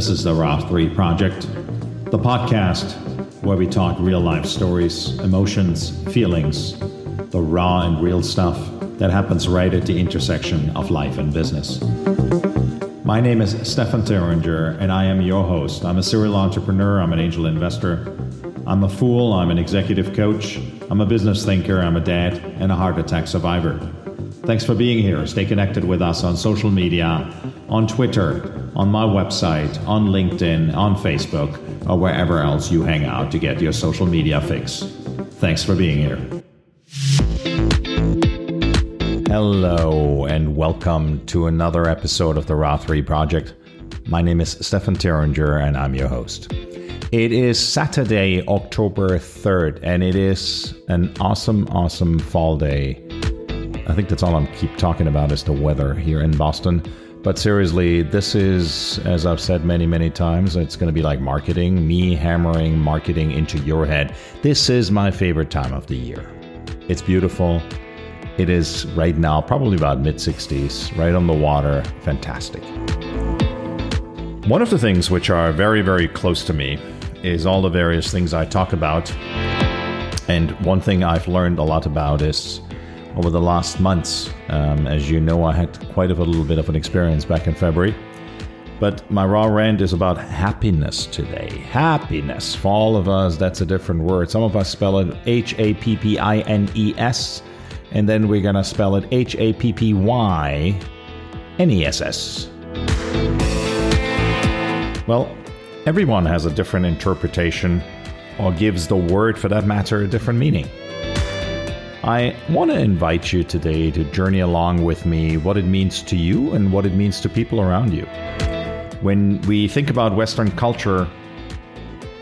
This is the Raw 3 Project, the podcast where we talk real life stories, emotions, feelings, the raw and real stuff that happens right at the intersection of life and business. My name is Stefan Thuringer, and I am your host. I'm a serial entrepreneur, I'm an angel investor, I'm a fool, I'm an executive coach, I'm a business thinker, I'm a dad, and a heart attack survivor. Thanks for being here. Stay connected with us on social media, on Twitter, on my website, on LinkedIn, on Facebook, or wherever else you hang out to get your social media fix. Thanks for being here. Hello, and welcome to another episode of the Raw 3 Project. My name is Stefan Thuringer, and I'm your host. It is Saturday, October 3rd, and it is an awesome, awesome fall day. I think that's all I'm keep talking about is the weather here in Boston. But seriously, this is, as I've said many, many times, it's going to be like marketing, me hammering marketing into your head. This is my favorite time of the year. It's beautiful. It is right now probably about mid 60s, right on the water. Fantastic. One of the things which are very, very close to me is all the various things I talk about. And one thing I've learned a lot about is over the last months. Um, as you know, I had quite a little bit of an experience back in February. But my raw rant is about happiness today. Happiness. For all of us, that's a different word. Some of us spell it H A P P I N E S, and then we're going to spell it H A P P Y N E S S. Well, everyone has a different interpretation, or gives the word for that matter a different meaning. I want to invite you today to journey along with me what it means to you and what it means to people around you. When we think about Western culture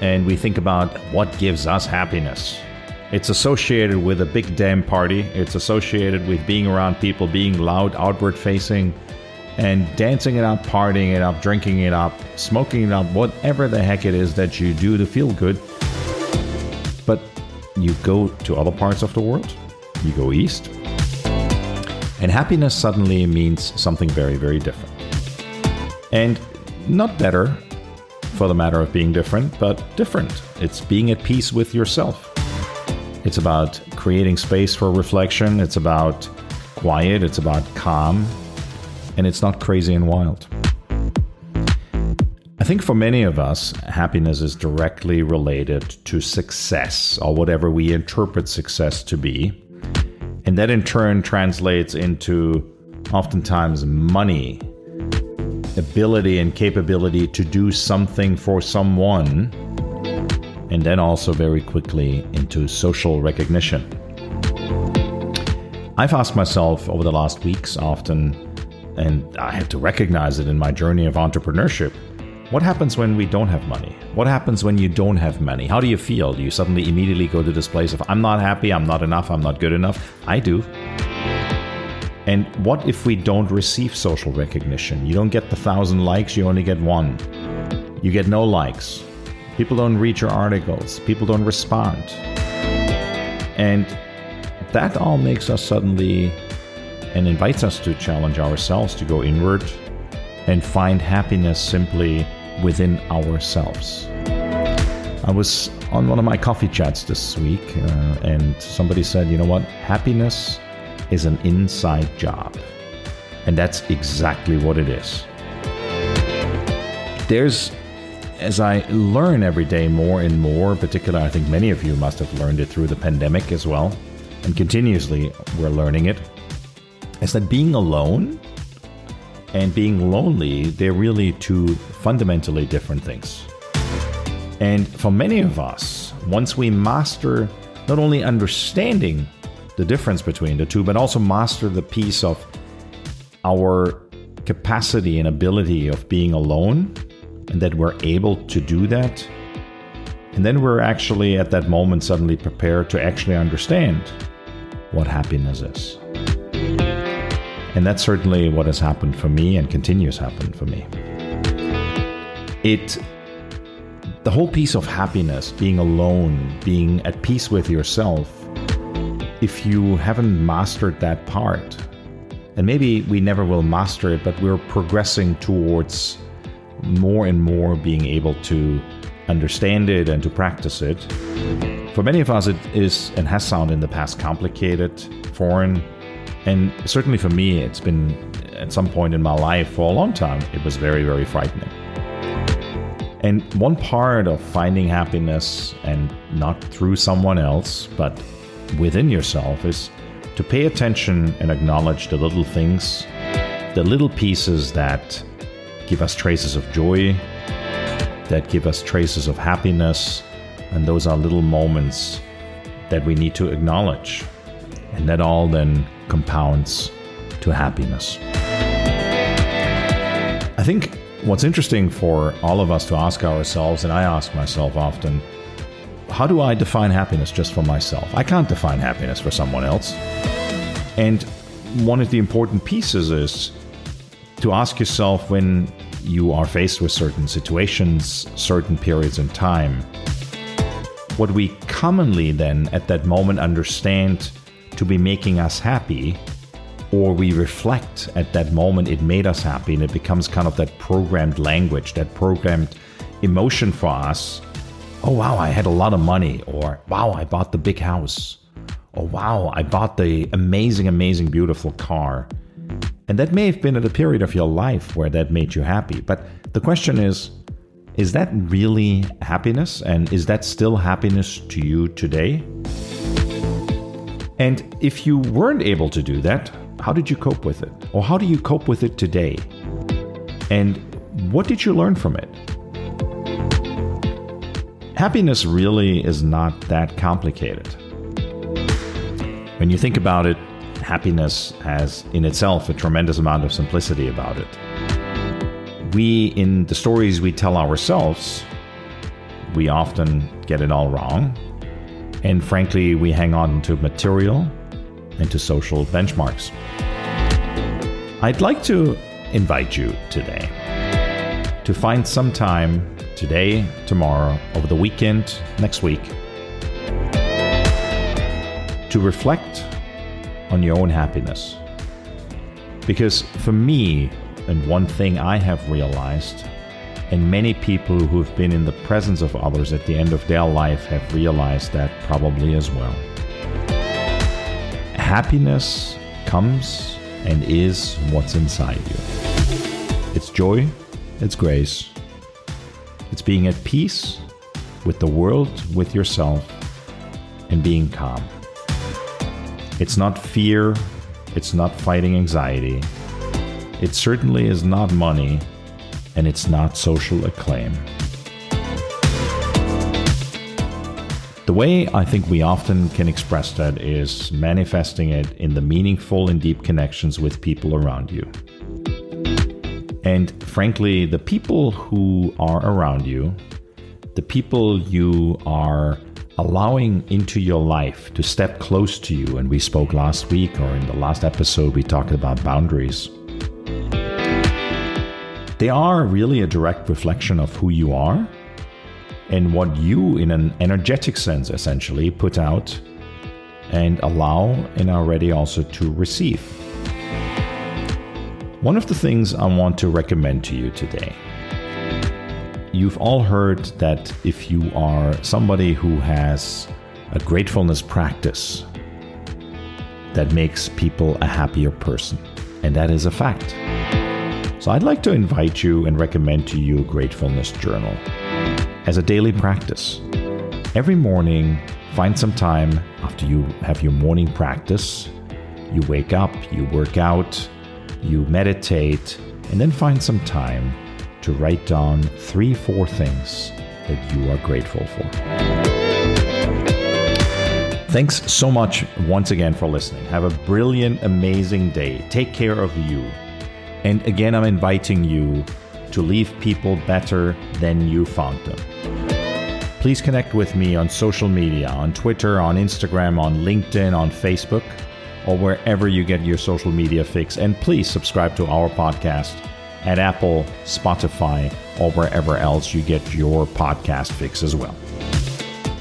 and we think about what gives us happiness, it's associated with a big damn party. It's associated with being around people, being loud, outward facing, and dancing it up, partying it up, drinking it up, smoking it up, whatever the heck it is that you do to feel good. But you go to other parts of the world you go east. And happiness suddenly means something very, very different. And not better for the matter of being different, but different. It's being at peace with yourself. It's about creating space for reflection. It's about quiet. It's about calm. And it's not crazy and wild. I think for many of us, happiness is directly related to success or whatever we interpret success to be. And that in turn translates into oftentimes money, ability, and capability to do something for someone, and then also very quickly into social recognition. I've asked myself over the last weeks often, and I have to recognize it in my journey of entrepreneurship what happens when we don't have money? What happens when you don't have money? How do you feel? Do you suddenly immediately go to this place of, I'm not happy, I'm not enough, I'm not good enough? I do. And what if we don't receive social recognition? You don't get the thousand likes, you only get one. You get no likes. People don't read your articles, people don't respond. And that all makes us suddenly and invites us to challenge ourselves to go inward and find happiness simply within ourselves. I was on one of my coffee chats this week, uh, and somebody said, you know what? Happiness is an inside job. And that's exactly what it is. There's, as I learn every day more and more, in particular, I think many of you must have learned it through the pandemic as well, and continuously we're learning it, is that being alone and being lonely, they're really two fundamentally different things. And for many of us, once we master not only understanding the difference between the two, but also master the piece of our capacity and ability of being alone, and that we're able to do that. And then we're actually at that moment suddenly prepared to actually understand what happiness is. And that's certainly what has happened for me and continues to happen for me. It the whole piece of happiness, being alone, being at peace with yourself, if you haven't mastered that part, and maybe we never will master it, but we're progressing towards more and more being able to understand it and to practice it. For many of us, it is and has sounded in the past complicated, foreign, and certainly for me, it's been at some point in my life for a long time, it was very, very frightening. And one part of finding happiness, and not through someone else, but within yourself, is to pay attention and acknowledge the little things, the little pieces that give us traces of joy, that give us traces of happiness, and those are little moments that we need to acknowledge. And that all then compounds to happiness. I think what's interesting for all of us to ask ourselves, and I ask myself often, how do I define happiness just for myself? I can't define happiness for someone else. And one of the important pieces is to ask yourself when you are faced with certain situations, certain periods in time, what we commonly then at that moment understand to be making us happy, or we reflect at that moment it made us happy, and it becomes kind of that programmed language, that programmed emotion for us. Oh, wow, I had a lot of money, or wow, I bought the big house, or wow, I bought the amazing, amazing, beautiful car. And that may have been at a period of your life where that made you happy. But the question is is that really happiness? And is that still happiness to you today? And if you weren't able to do that, how did you cope with it? Or how do you cope with it today? And what did you learn from it? Happiness really is not that complicated. When you think about it, happiness has in itself a tremendous amount of simplicity about it. We, in the stories we tell ourselves, we often get it all wrong. And frankly, we hang on to material and to social benchmarks. I'd like to invite you today to find some time today, tomorrow, over the weekend, next week, to reflect on your own happiness. Because for me, and one thing I have realized, and many people who've been in the presence of others at the end of their life have realized that probably as well. Happiness comes and is what's inside you. It's joy, it's grace, it's being at peace with the world, with yourself, and being calm. It's not fear, it's not fighting anxiety. It certainly is not money, and it's not social acclaim. The way I think we often can express that is manifesting it in the meaningful and deep connections with people around you. And frankly, the people who are around you, the people you are allowing into your life to step close to you. And we spoke last week or in the last episode, we talked about boundaries. They are really a direct reflection of who you are and what you, in an energetic sense, essentially put out and allow and are ready also to receive. One of the things I want to recommend to you today You've all heard that if you are somebody who has a gratefulness practice, that makes people a happier person. And that is a fact. So I'd like to invite you and recommend to you a gratefulness journal as a daily practice. Every morning, find some time after you have your morning practice. You wake up, you work out, you meditate, and then find some time to write down three, four things that you are grateful for. Thanks so much once again for listening. Have a brilliant, amazing day. Take care of you. And again, I'm inviting you to leave people better than you found them. Please connect with me on social media on Twitter, on Instagram, on LinkedIn, on Facebook, or wherever you get your social media fix. And please subscribe to our podcast at Apple, Spotify, or wherever else you get your podcast fix as well.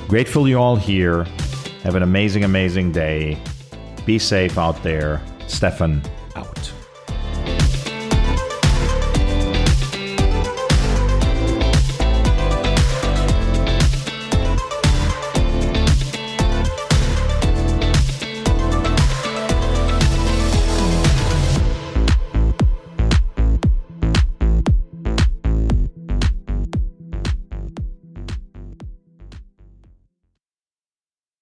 Grateful you all here. Have an amazing, amazing day. Be safe out there. Stefan.